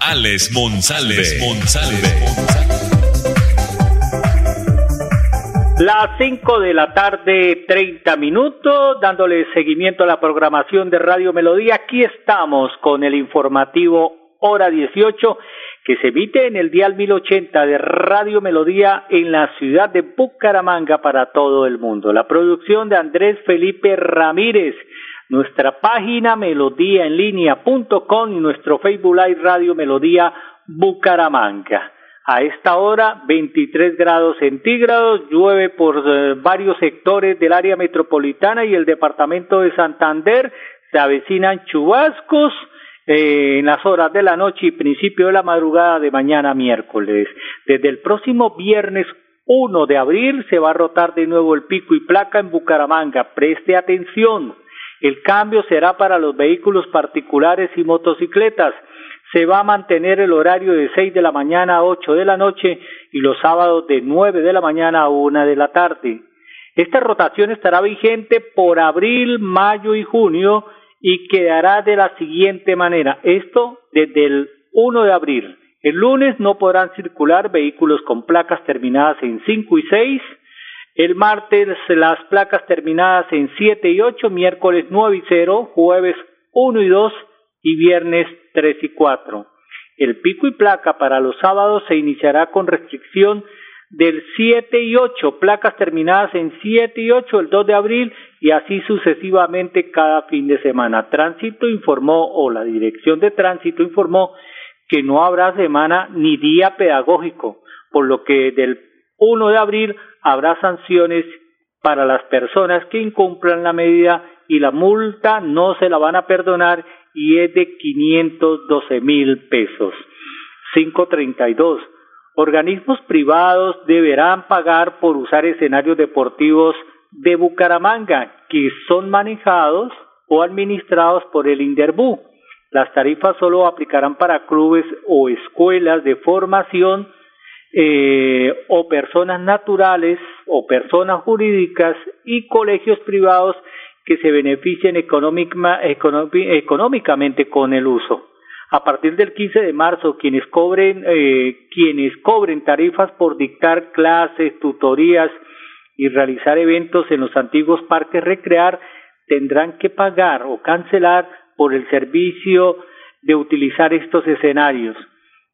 Alex Monsalve. Las 5 de la tarde, 30 minutos, dándole seguimiento a la programación de Radio Melodía. Aquí estamos con el informativo hora 18, que se emite en el dial 1080 de Radio Melodía en la ciudad de Bucaramanga para todo el mundo. La producción de Andrés Felipe Ramírez, nuestra página melodía en línea.com y nuestro Facebook Live Radio Melodía Bucaramanga. A esta hora, 23 grados centígrados, llueve por eh, varios sectores del área metropolitana y el departamento de Santander, se avecinan chubascos, eh, en las horas de la noche y principio de la madrugada de mañana miércoles. Desde el próximo viernes 1 de abril se va a rotar de nuevo el pico y placa en Bucaramanga. Preste atención. El cambio será para los vehículos particulares y motocicletas. Se va a mantener el horario de 6 de la mañana a 8 de la noche y los sábados de 9 de la mañana a 1 de la tarde. Esta rotación estará vigente por abril, mayo y junio y quedará de la siguiente manera. Esto desde el 1 de abril. El lunes no podrán circular vehículos con placas terminadas en 5 y 6. El martes las placas terminadas en 7 y 8, miércoles 9 y 0, jueves 1 y 2 y viernes 3 y 4. El pico y placa para los sábados se iniciará con restricción del 7 y 8, placas terminadas en 7 y 8 el 2 de abril y así sucesivamente cada fin de semana. Tránsito informó o la Dirección de Tránsito informó que no habrá semana ni día pedagógico, por lo que del 1 de abril habrá sanciones para las personas que incumplan la medida y la multa no se la van a perdonar y es de 512 mil pesos. 532 Organismos privados deberán pagar por usar escenarios deportivos de Bucaramanga que son manejados o administrados por el Inderbú. Las tarifas solo aplicarán para clubes o escuelas de formación eh, o personas naturales o personas jurídicas y colegios privados que se beneficien económicamente con el uso a partir del 15 de marzo quienes cobren eh, quienes cobren tarifas por dictar clases, tutorías y realizar eventos en los antiguos parques recrear tendrán que pagar o cancelar por el servicio de utilizar estos escenarios.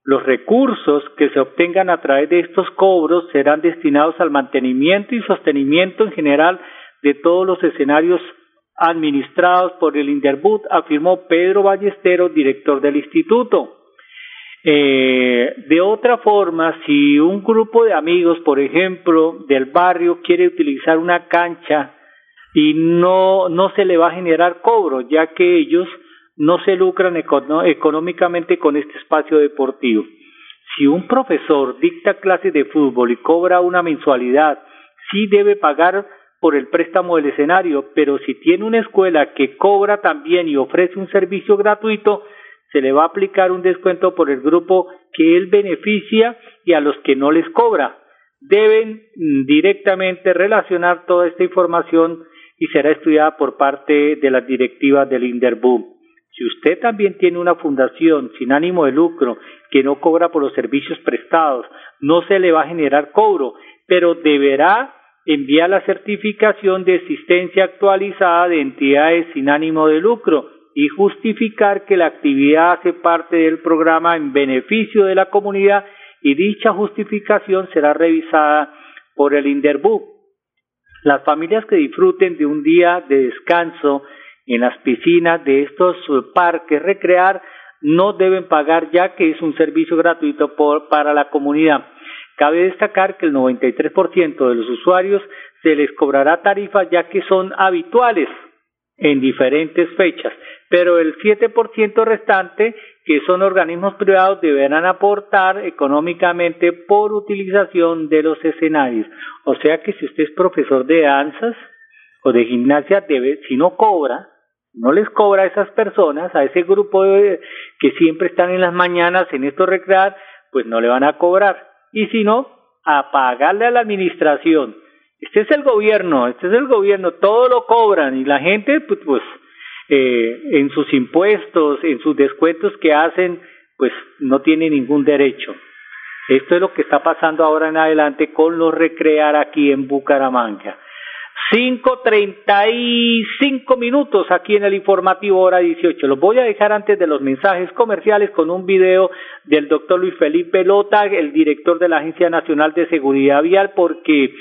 Los recursos que se obtengan a través de estos cobros serán destinados al mantenimiento y sostenimiento en general de todos los escenarios administrados por el Interbut, afirmó Pedro Ballesteros, director del instituto. Eh, de otra forma, si un grupo de amigos, por ejemplo, del barrio quiere utilizar una cancha y no, no se le va a generar cobro, ya que ellos no se lucran económicamente con este espacio deportivo. Si un profesor dicta clases de fútbol y cobra una mensualidad, sí debe pagar por el préstamo del escenario, pero si tiene una escuela que cobra también y ofrece un servicio gratuito, se le va a aplicar un descuento por el grupo que él beneficia y a los que no les cobra. Deben mm, directamente relacionar toda esta información y será estudiada por parte de las directivas del Inderboom. Si usted también tiene una fundación sin ánimo de lucro que no cobra por los servicios prestados, no se le va a generar cobro, pero deberá envía la certificación de existencia actualizada de entidades sin ánimo de lucro y justificar que la actividad hace parte del programa en beneficio de la comunidad y dicha justificación será revisada por el Inderbu. Las familias que disfruten de un día de descanso en las piscinas de estos parques recrear no deben pagar ya que es un servicio gratuito para la comunidad. Cabe destacar que el 93% de los usuarios se les cobrará tarifas ya que son habituales en diferentes fechas, pero el 7% restante, que son organismos privados, deberán aportar económicamente por utilización de los escenarios. O sea que si usted es profesor de danzas o de gimnasia, debe, si no cobra, no les cobra a esas personas, a ese grupo que siempre están en las mañanas en estos recrear, pues no le van a cobrar. Y si no, a pagarle a la administración. Este es el gobierno, este es el gobierno, todo lo cobran y la gente, pues, pues eh, en sus impuestos, en sus descuentos que hacen, pues no tiene ningún derecho. Esto es lo que está pasando ahora en adelante con los recrear aquí en Bucaramanga. 5.35 minutos aquí en el informativo hora 18. Los voy a dejar antes de los mensajes comerciales con un video del doctor Luis Felipe Lota, el director de la Agencia Nacional de Seguridad Vial, porque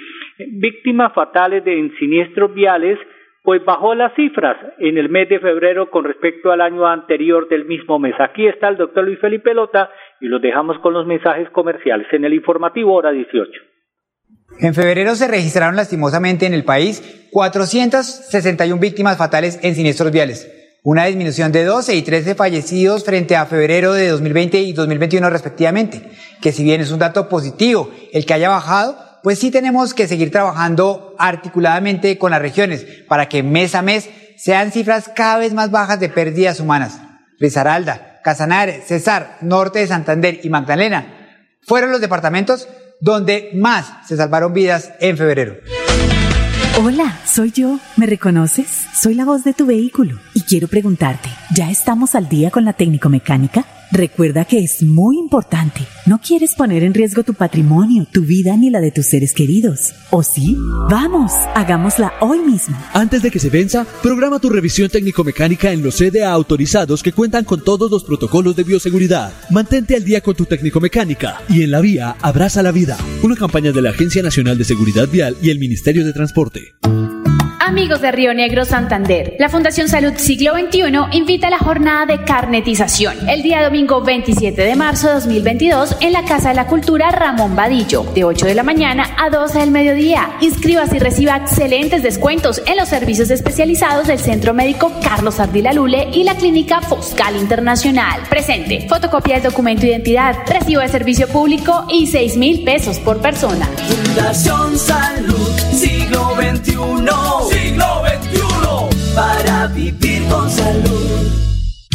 víctimas fatales de siniestros viales, pues bajó las cifras en el mes de febrero con respecto al año anterior del mismo mes. Aquí está el doctor Luis Felipe Lota y los dejamos con los mensajes comerciales en el informativo hora 18. En febrero se registraron lastimosamente en el país 461 víctimas fatales en siniestros viales, una disminución de 12 y 13 fallecidos frente a febrero de 2020 y 2021 respectivamente, que si bien es un dato positivo el que haya bajado, pues sí tenemos que seguir trabajando articuladamente con las regiones para que mes a mes sean cifras cada vez más bajas de pérdidas humanas. Risaralda, Casanare, Cesar, Norte de Santander y Magdalena fueron los departamentos donde más se salvaron vidas en febrero. Hola, soy yo. ¿Me reconoces? Soy la voz de tu vehículo y quiero preguntarte, ¿ya estamos al día con la técnico mecánica? Recuerda que es muy importante. No quieres poner en riesgo tu patrimonio, tu vida ni la de tus seres queridos. ¿O sí? Vamos, hagámosla hoy mismo. Antes de que se venza, programa tu revisión técnico-mecánica en los CDA autorizados que cuentan con todos los protocolos de bioseguridad. Mantente al día con tu técnico-mecánica y en la vía abraza la vida. Una campaña de la Agencia Nacional de Seguridad Vial y el Ministerio de Transporte. Amigos de Río Negro Santander, la Fundación Salud Siglo XXI invita a la jornada de carnetización el día domingo 27 de marzo de 2022 en la Casa de la Cultura Ramón Vadillo, de 8 de la mañana a 12 del mediodía. Inscríbase y reciba excelentes descuentos en los servicios especializados del Centro Médico Carlos Ardila Lule y la Clínica Foscal Internacional. Presente, fotocopia del documento de identidad, recibo de servicio público y 6 mil pesos por persona. Fundación Salud Siglo XXI siglo XXI para vivir con salud.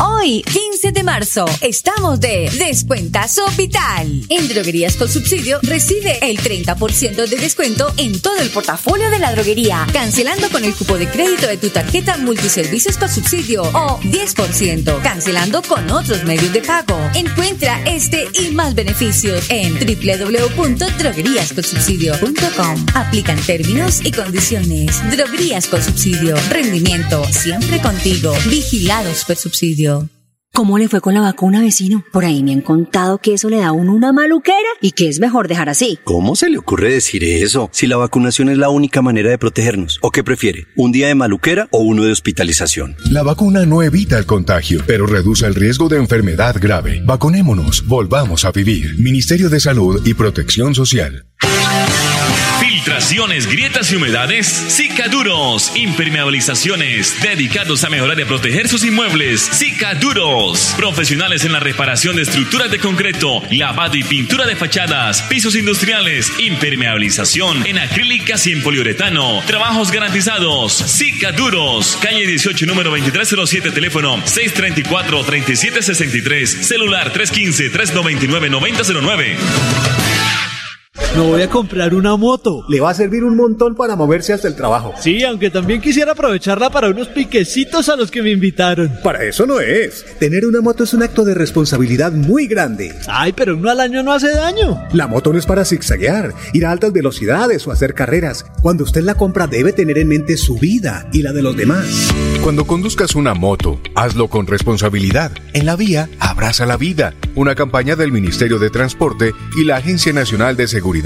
Hoy, 15 de marzo, estamos de Descuentazo Vital. En Droguerías con Subsidio recibe el 30% de descuento en todo el portafolio de la droguería, cancelando con el cupo de crédito de tu tarjeta Multiservicios con Subsidio o 10%, cancelando con otros medios de pago. Encuentra este y más beneficios en www.drogueríasconsubsidio.com. Aplican términos y condiciones. Droguerías con Subsidio. Rendimiento siempre contigo. Vigilados por Subsidio. ¿Cómo le fue con la vacuna, vecino? Por ahí me han contado que eso le da a uno una maluquera y que es mejor dejar así. ¿Cómo se le ocurre decir eso? Si la vacunación es la única manera de protegernos. ¿O qué prefiere? ¿Un día de maluquera o uno de hospitalización? La vacuna no evita el contagio, pero reduce el riesgo de enfermedad grave. Vacunémonos, volvamos a vivir. Ministerio de Salud y Protección Social. Filtraciones, grietas y humedades, Cicaduros. Impermeabilizaciones, dedicados a mejorar y proteger sus inmuebles. Cicaduros. Profesionales en la reparación de estructuras de concreto, lavado y pintura de fachadas, pisos industriales, impermeabilización en acrílicas y en poliuretano. Trabajos garantizados. Cicaduros. Calle 18, número 2307, teléfono 634-3763, celular 315-399-9009. Me voy a comprar una moto. Le va a servir un montón para moverse hasta el trabajo. Sí, aunque también quisiera aprovecharla para unos piquecitos a los que me invitaron. Para eso no es. Tener una moto es un acto de responsabilidad muy grande. Ay, pero uno al año no hace daño. La moto no es para zigzaguear, ir a altas velocidades o hacer carreras. Cuando usted la compra debe tener en mente su vida y la de los demás. Cuando conduzcas una moto, hazlo con responsabilidad. En la vía, abraza la vida. Una campaña del Ministerio de Transporte y la Agencia Nacional de Seguridad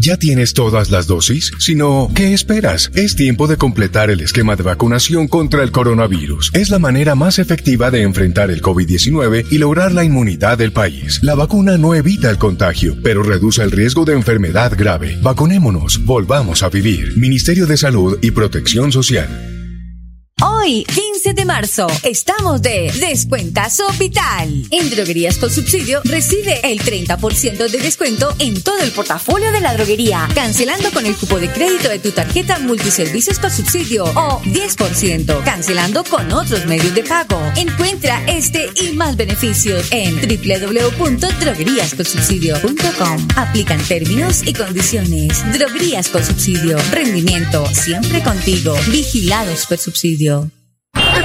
¿Ya tienes todas las dosis? Si no, ¿qué esperas? Es tiempo de completar el esquema de vacunación contra el coronavirus. Es la manera más efectiva de enfrentar el COVID-19 y lograr la inmunidad del país. La vacuna no evita el contagio, pero reduce el riesgo de enfermedad grave. Vacunémonos, volvamos a vivir. Ministerio de Salud y Protección Social. Hoy, 15 de marzo, estamos de Descuentazo Vital. En Droguerías con Subsidio recibe el 30% de descuento en todo el portafolio de la droguería, cancelando con el cupo de crédito de tu tarjeta Multiservicios con Subsidio o 10%, cancelando con otros medios de pago. Encuentra este y más beneficios en www.drogueríasconsubsidio.com. Aplican términos y condiciones. Droguerías con Subsidio. Rendimiento siempre contigo. Vigilados por Subsidio.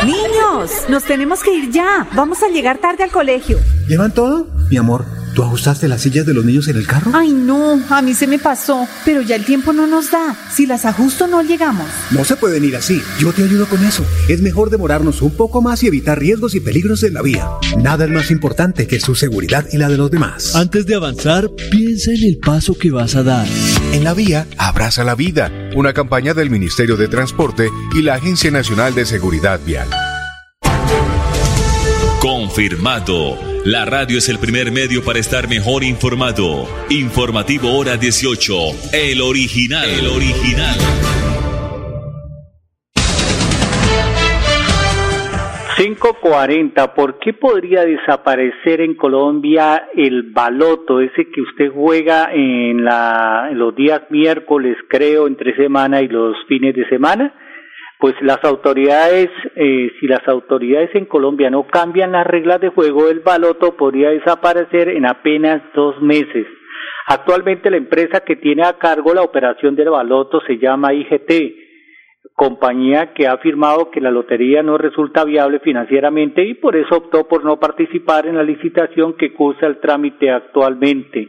Niños, nos tenemos que ir ya. Vamos a llegar tarde al colegio. ¿Llevan todo? Mi amor, ¿tú ajustaste las sillas de los niños en el carro? Ay, no, a mí se me pasó. Pero ya el tiempo no nos da. Si las ajusto, no llegamos. No se pueden ir así. Yo te ayudo con eso. Es mejor demorarnos un poco más y evitar riesgos y peligros en la vía. Nada es más importante que su seguridad y la de los demás. Antes de avanzar, piensa en el paso que vas a dar. En la vía, abraza la vida. Una campaña del Ministerio de Transporte y la Agencia Nacional de Seguridad Vial. Confirmado. La radio es el primer medio para estar mejor informado. Informativo Hora 18. El original. El original. 540, ¿por qué podría desaparecer en Colombia el baloto, ese que usted juega en, la, en los días miércoles, creo, entre semana y los fines de semana? Pues las autoridades, eh, si las autoridades en Colombia no cambian las reglas de juego, el baloto podría desaparecer en apenas dos meses. Actualmente la empresa que tiene a cargo la operación del baloto se llama IGT, compañía que ha afirmado que la lotería no resulta viable financieramente y por eso optó por no participar en la licitación que cursa el trámite actualmente.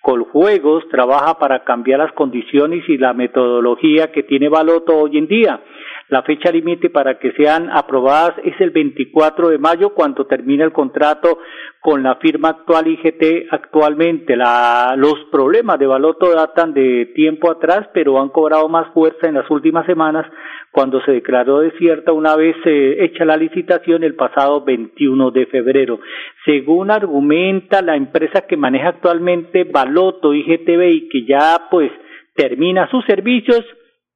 Coljuegos trabaja para cambiar las condiciones y la metodología que tiene Baloto hoy en día. La fecha límite para que sean aprobadas es el 24 de mayo, cuando termina el contrato con la firma actual IGT actualmente. La, los problemas de Baloto datan de tiempo atrás, pero han cobrado más fuerza en las últimas semanas cuando se declaró desierta una vez eh, hecha la licitación el pasado 21 de febrero. Según argumenta la empresa que maneja actualmente Baloto IGTB y que ya pues termina sus servicios,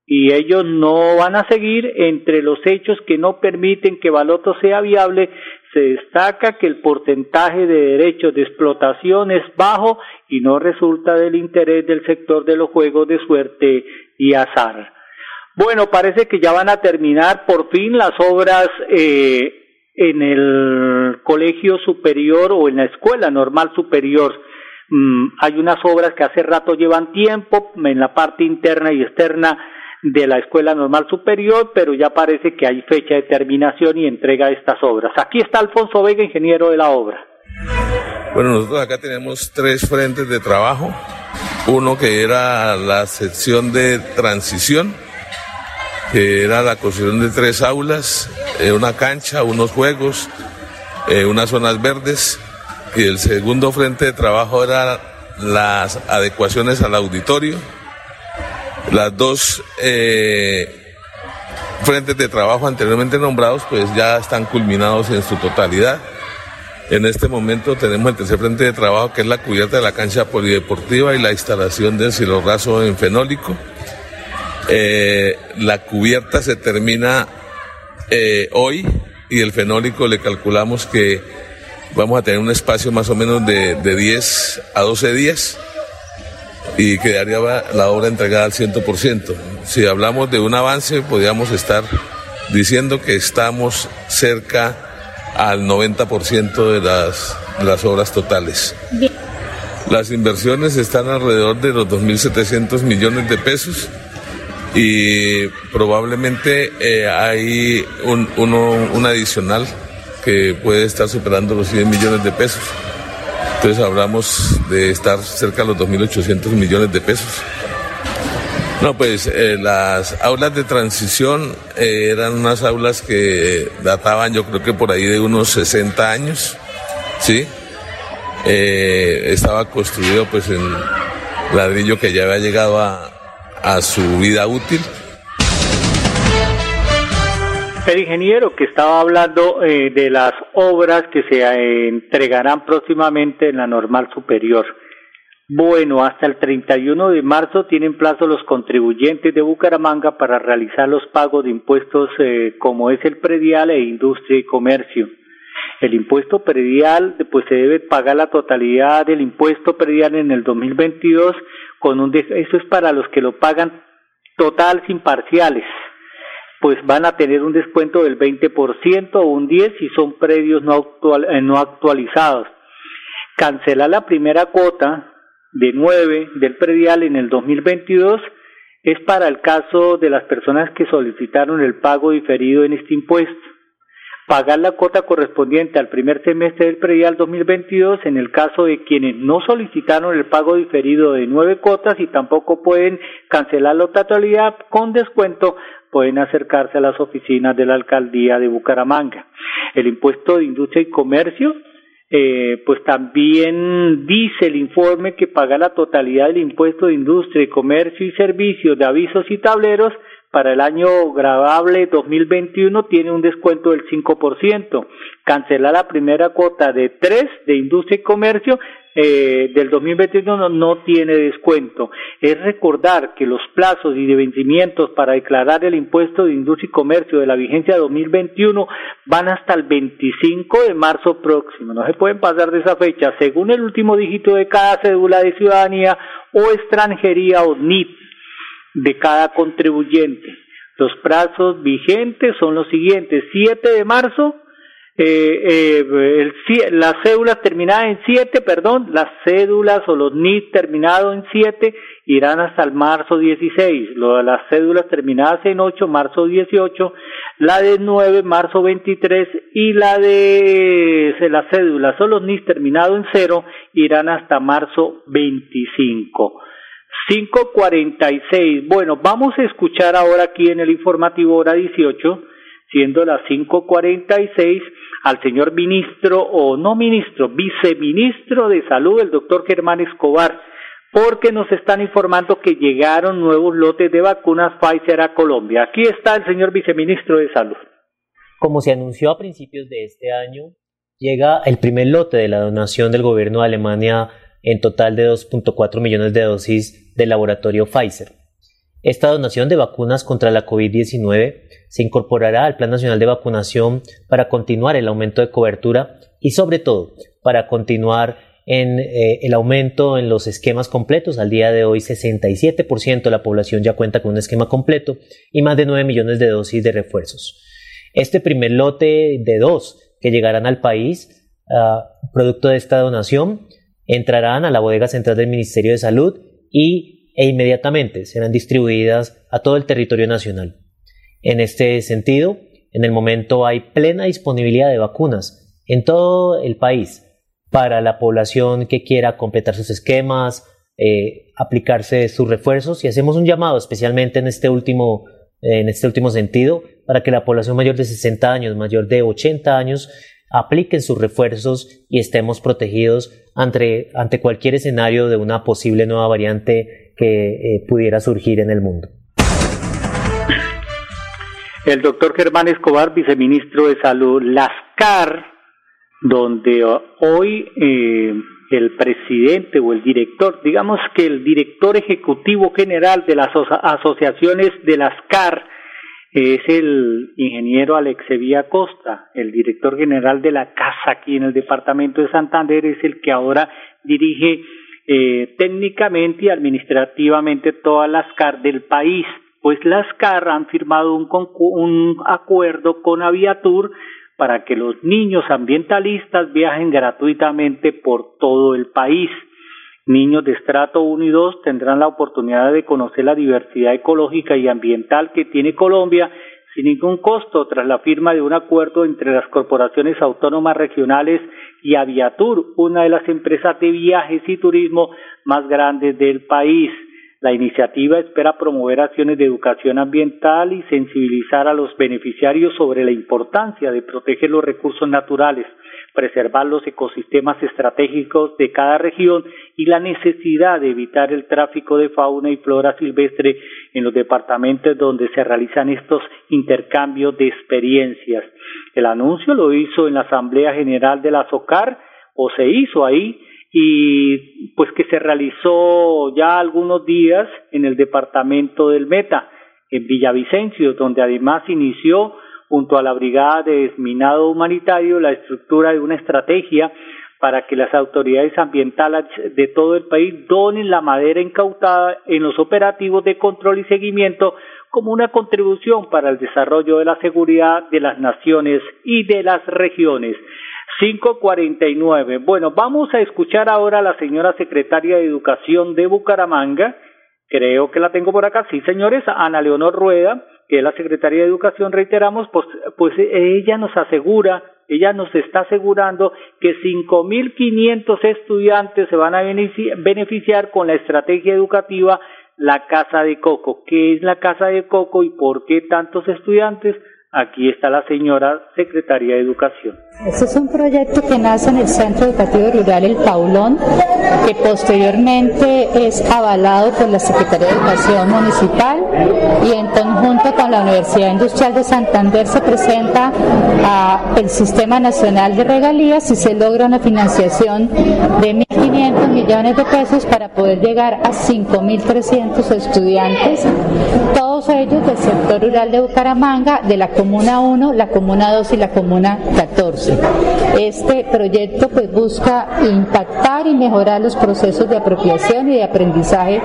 y ellos no van a seguir entre los hechos que no permiten que Baloto sea viable se destaca que el porcentaje de derechos de explotación es bajo y no resulta del interés del sector de los juegos de suerte y azar. Bueno, parece que ya van a terminar por fin las obras eh, en el colegio superior o en la escuela normal superior. Mm, hay unas obras que hace rato llevan tiempo en la parte interna y externa de la Escuela Normal Superior, pero ya parece que hay fecha de terminación y entrega de estas obras. Aquí está Alfonso Vega, ingeniero de la obra. Bueno, nosotros acá tenemos tres frentes de trabajo. Uno que era la sección de transición, que era la construcción de tres aulas, eh, una cancha, unos juegos, eh, unas zonas verdes. Y el segundo frente de trabajo era las adecuaciones al auditorio las dos eh, frentes de trabajo anteriormente nombrados pues ya están culminados en su totalidad. En este momento tenemos el tercer frente de trabajo que es la cubierta de la cancha polideportiva y la instalación del silorrazo en fenólico. Eh, la cubierta se termina eh, hoy y el fenólico le calculamos que vamos a tener un espacio más o menos de, de 10 a 12 días y quedaría la obra entregada al 100%. Si hablamos de un avance, podríamos estar diciendo que estamos cerca al 90% de las, las obras totales. Las inversiones están alrededor de los 2.700 millones de pesos y probablemente eh, hay un, uno, un adicional que puede estar superando los 100 millones de pesos. Entonces hablamos de estar cerca de los 2.800 millones de pesos. No, pues eh, las aulas de transición eh, eran unas aulas que databan yo creo que por ahí de unos 60 años, ¿sí? Eh, estaba construido pues en ladrillo que ya había llegado a, a su vida útil el ingeniero que estaba hablando eh, de las obras que se eh, entregarán próximamente en la normal superior. Bueno, hasta el 31 de marzo tienen plazo los contribuyentes de Bucaramanga para realizar los pagos de impuestos eh, como es el predial e industria y comercio. El impuesto predial, pues se debe pagar la totalidad del impuesto predial en el 2022 con un eso es para los que lo pagan total sin parciales. Pues van a tener un descuento del 20% o un 10 si son predios no, actual, eh, no actualizados. Cancelar la primera cuota de 9 del predial en el 2022 es para el caso de las personas que solicitaron el pago diferido en este impuesto. Pagar la cuota correspondiente al primer semestre del predial 2022 en el caso de quienes no solicitaron el pago diferido de nueve cuotas y tampoco pueden cancelar la totalidad con descuento pueden acercarse a las oficinas de la alcaldía de Bucaramanga. El impuesto de industria y comercio eh, pues también dice el informe que paga la totalidad del impuesto de industria, comercio y servicios de avisos y tableros para el año grabable 2021 tiene un descuento del 5%. Cancelar la primera cuota de 3 de industria y comercio eh, del 2021 no, no, tiene descuento. Es recordar que los plazos y de vencimientos para declarar el impuesto de industria y comercio de la vigencia 2021 van hasta el 25 de marzo próximo. No se pueden pasar de esa fecha según el último dígito de cada cédula de ciudadanía o extranjería o NIP de cada contribuyente. Los plazos vigentes son los siguientes. 7 de marzo, eh, eh, el, las cédulas terminadas en 7, perdón, las cédulas o los NIT terminados en 7 irán hasta el marzo 16. Lo las cédulas terminadas en 8, marzo 18, la de 9, marzo 23 y la de, de las cédulas o los NIT terminados en 0 irán hasta marzo 25. 5.46. Bueno, vamos a escuchar ahora aquí en el informativo hora 18, siendo las 5.46, al señor ministro, o no ministro, viceministro de Salud, el doctor Germán Escobar, porque nos están informando que llegaron nuevos lotes de vacunas Pfizer a Colombia. Aquí está el señor viceministro de Salud. Como se anunció a principios de este año, llega el primer lote de la donación del gobierno de Alemania en total de 2.4 millones de dosis del laboratorio Pfizer. Esta donación de vacunas contra la COVID-19 se incorporará al Plan Nacional de Vacunación para continuar el aumento de cobertura y sobre todo para continuar en eh, el aumento en los esquemas completos. Al día de hoy 67% de la población ya cuenta con un esquema completo y más de 9 millones de dosis de refuerzos. Este primer lote de dos que llegarán al país, ah, producto de esta donación, entrarán a la bodega central del Ministerio de Salud y, e inmediatamente serán distribuidas a todo el territorio nacional. En este sentido, en el momento hay plena disponibilidad de vacunas en todo el país para la población que quiera completar sus esquemas, eh, aplicarse sus refuerzos y hacemos un llamado especialmente en este último en este último sentido para que la población mayor de 60 años, mayor de 80 años apliquen sus refuerzos y estemos protegidos ante, ante cualquier escenario de una posible nueva variante que eh, pudiera surgir en el mundo. El doctor Germán Escobar, viceministro de Salud, LASCAR, donde hoy eh, el presidente o el director, digamos que el director ejecutivo general de las asociaciones de LASCAR, es el ingeniero Alexevía Costa, el director general de la casa aquí en el departamento de Santander, es el que ahora dirige eh, técnicamente y administrativamente todas las CAR del país. Pues las CAR han firmado un, un acuerdo con Aviatur para que los niños ambientalistas viajen gratuitamente por todo el país. Niños de estrato 1 y 2 tendrán la oportunidad de conocer la diversidad ecológica y ambiental que tiene Colombia sin ningún costo tras la firma de un acuerdo entre las corporaciones autónomas regionales y Aviatur, una de las empresas de viajes y turismo más grandes del país. La iniciativa espera promover acciones de educación ambiental y sensibilizar a los beneficiarios sobre la importancia de proteger los recursos naturales preservar los ecosistemas estratégicos de cada región y la necesidad de evitar el tráfico de fauna y flora silvestre en los departamentos donde se realizan estos intercambios de experiencias. El anuncio lo hizo en la Asamblea General de la SOCAR o se hizo ahí y pues que se realizó ya algunos días en el departamento del Meta, en Villavicencio, donde además inició junto a la Brigada de Desminado Humanitario la estructura de una estrategia para que las autoridades ambientales de todo el país donen la madera incautada en los operativos de control y seguimiento como una contribución para el desarrollo de la seguridad de las naciones y de las regiones. 549. Bueno, vamos a escuchar ahora a la señora secretaria de Educación de Bucaramanga. Creo que la tengo por acá. Sí, señores, Ana Leonor Rueda, que es la secretaria de Educación, reiteramos, pues, pues ella nos asegura ella nos está asegurando que 5.500 estudiantes se van a beneficiar con la estrategia educativa La Casa de Coco. ¿Qué es la Casa de Coco y por qué tantos estudiantes? Aquí está la señora secretaria de Educación. Este es un proyecto que nace en el Centro Educativo Rural El Paulón, que posteriormente es avalado por la Secretaría de Educación Municipal y en conjunto con la Universidad Industrial de Santander se presenta al Sistema Nacional de Regalías y se logra una financiación de 1.500 millones de pesos para poder llegar a 5.300 estudiantes, todos ellos del sector rural de Bucaramanga, de la Comuna 1, la Comuna 2 y la Comuna 14. Este proyecto pues busca impactar y mejorar los procesos de apropiación y de aprendizaje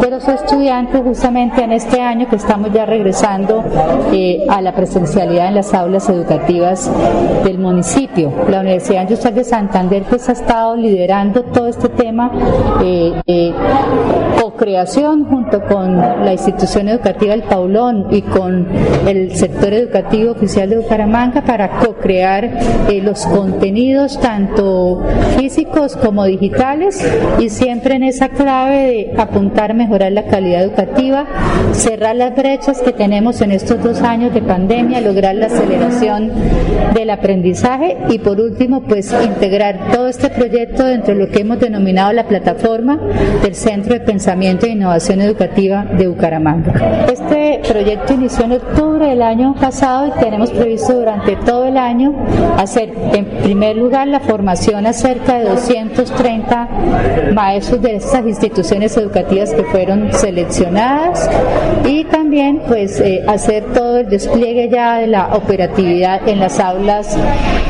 de los estudiantes justamente en este año que estamos ya regresando eh, a la presencialidad en las aulas educativas del municipio. La Universidad Industrial de Santander pues ha estado liderando todo este tema eh, de co-creación junto con la institución educativa El Paulón y con el sector educativo oficial de Bucaramanga para co-crear eh, los contenidos tanto físicos como digitales y siempre en esa clave de apuntar mejorar la calidad educativa, cerrar las brechas que tenemos en estos dos años de pandemia, lograr la aceleración del aprendizaje y por último pues integrar todo este proyecto dentro de lo que hemos denominado la plataforma del Centro de Pensamiento e Innovación Educativa de Bucaramanga. Este proyecto inició en octubre del año pasado y tenemos previsto durante todo el año hacer en primer lugar la formación a cerca de 230 maestros de estas instituciones educativas que fueron seleccionadas y también pues eh, hacer todo el despliegue ya de la operatividad en las aulas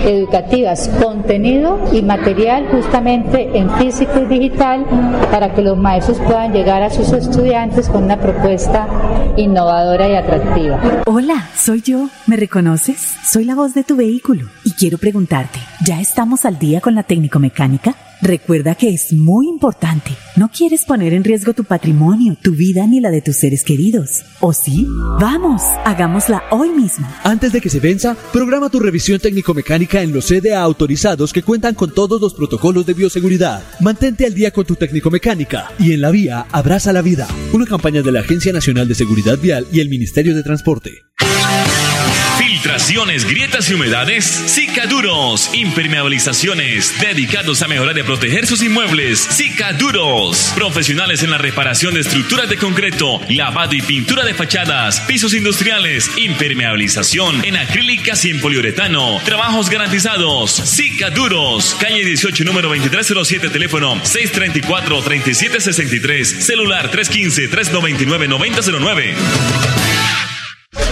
educativas, contenido y material justamente en físico y digital para que los maestros puedan llegar a sus estudiantes con una propuesta innovadora y atractiva. Hola, soy yo. ¿Me reconoces? Soy la voz de tu vehículo y quiero preguntarte, ¿ya estamos al día con la técnico mecánica? Recuerda que es muy importante. No quieres poner en riesgo tu patrimonio, tu vida ni la de tus seres queridos. ¿O sí? Vamos, hagámosla hoy mismo. Antes de que se venza, programa tu revisión técnico-mecánica en los CDA autorizados que cuentan con todos los protocolos de bioseguridad. Mantente al día con tu técnico-mecánica y en la vía abraza la vida. Una campaña de la Agencia Nacional de Seguridad Vial y el Ministerio de Transporte. Filtraciones, grietas y humedades, Cicaduros. Impermeabilizaciones, dedicados a mejorar y proteger sus inmuebles. Cicaduros. Profesionales en la reparación de estructuras de concreto, lavado y pintura de fachadas, pisos industriales, impermeabilización en acrílicas y en poliuretano. Trabajos garantizados. Cicaduros. Calle 18, número 2307, teléfono 634-3763, celular 315-399-9009.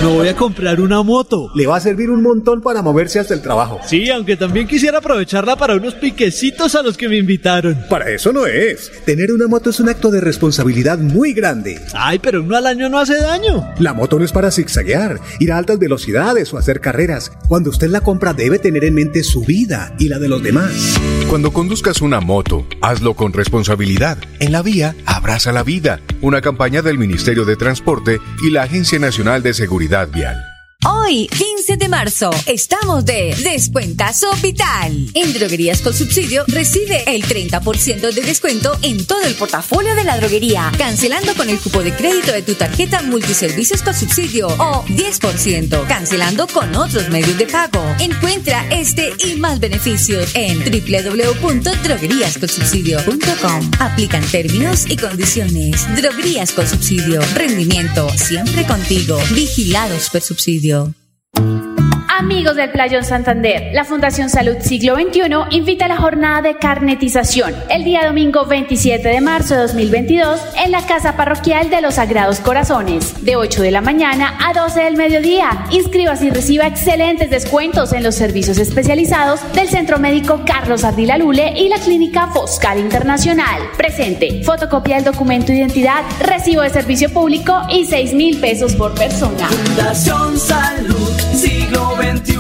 Me voy a comprar una moto. Le va a servir un montón para moverse hasta el trabajo. Sí, aunque también quisiera aprovecharla para unos piquecitos a los que me invitaron. Para eso no es. Tener una moto es un acto de responsabilidad muy grande. Ay, pero uno al año no hace daño. La moto no es para zigzaguear, ir a altas velocidades o hacer carreras. Cuando usted la compra debe tener en mente su vida y la de los demás. Cuando conduzcas una moto, hazlo con responsabilidad. En la vía, abraza la vida. Una campaña del Ministerio de Transporte y la Agencia Nacional de Seguridad Vial. Hoy, 15 de marzo, estamos de Descuentazo Vital. En Droguerías con Subsidio recibe el 30% de descuento en todo el portafolio de la droguería, cancelando con el cupo de crédito de tu tarjeta Multiservicios con Subsidio o 10%, cancelando con otros medios de pago. Encuentra este y más beneficios en www.drogueríasconsubsidio.com. Aplican términos y condiciones. Droguerías con Subsidio. Rendimiento siempre contigo. Vigilados por subsidio. Amigos del Playón Santander, la Fundación Salud Siglo XXI invita a la jornada de carnetización el día domingo 27 de marzo de 2022 en la Casa Parroquial de los Sagrados Corazones, de 8 de la mañana a 12 del mediodía. Inscríbase y reciba excelentes descuentos en los servicios especializados del Centro Médico Carlos Ardila Lule y la Clínica Foscal Internacional. Presente, fotocopia del documento de identidad, recibo de servicio público y 6 mil pesos por persona. Fundación Salud Siglo XXI.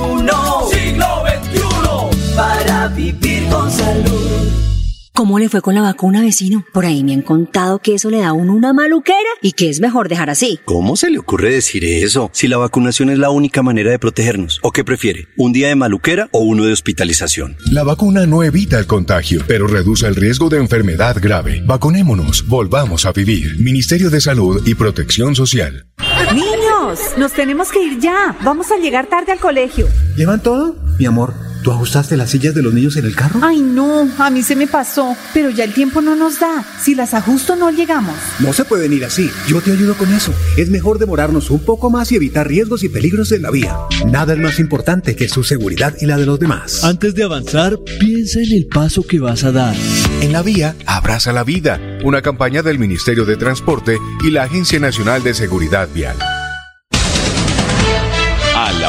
Siglo XXI. Para vivir con salud. ¿Cómo le fue con la vacuna, vecino? Por ahí me han contado que eso le da a uno una maluquera y que es mejor dejar así. ¿Cómo se le ocurre decir eso? Si la vacunación es la única manera de protegernos. ¿O qué prefiere? ¿Un día de maluquera o uno de hospitalización? La vacuna no evita el contagio, pero reduce el riesgo de enfermedad grave. Vacunémonos, volvamos a vivir. Ministerio de Salud y Protección Social. Niños, nos tenemos que ir ya. Vamos a llegar tarde al colegio. ¿Llevan todo? Mi amor, ¿tú ajustaste las sillas de los niños en el carro? Ay, no, a mí se me pasó, pero ya el tiempo no nos da. Si las ajusto no llegamos. No se pueden ir así. Yo te ayudo con eso. Es mejor demorarnos un poco más y evitar riesgos y peligros en la vía. Nada es más importante que su seguridad y la de los demás. Antes de avanzar, piensa en el paso que vas a dar. En la vía, abraza la vida. Una campaña del Ministerio de Transporte y la Agencia Nacional de Seguridad Vial.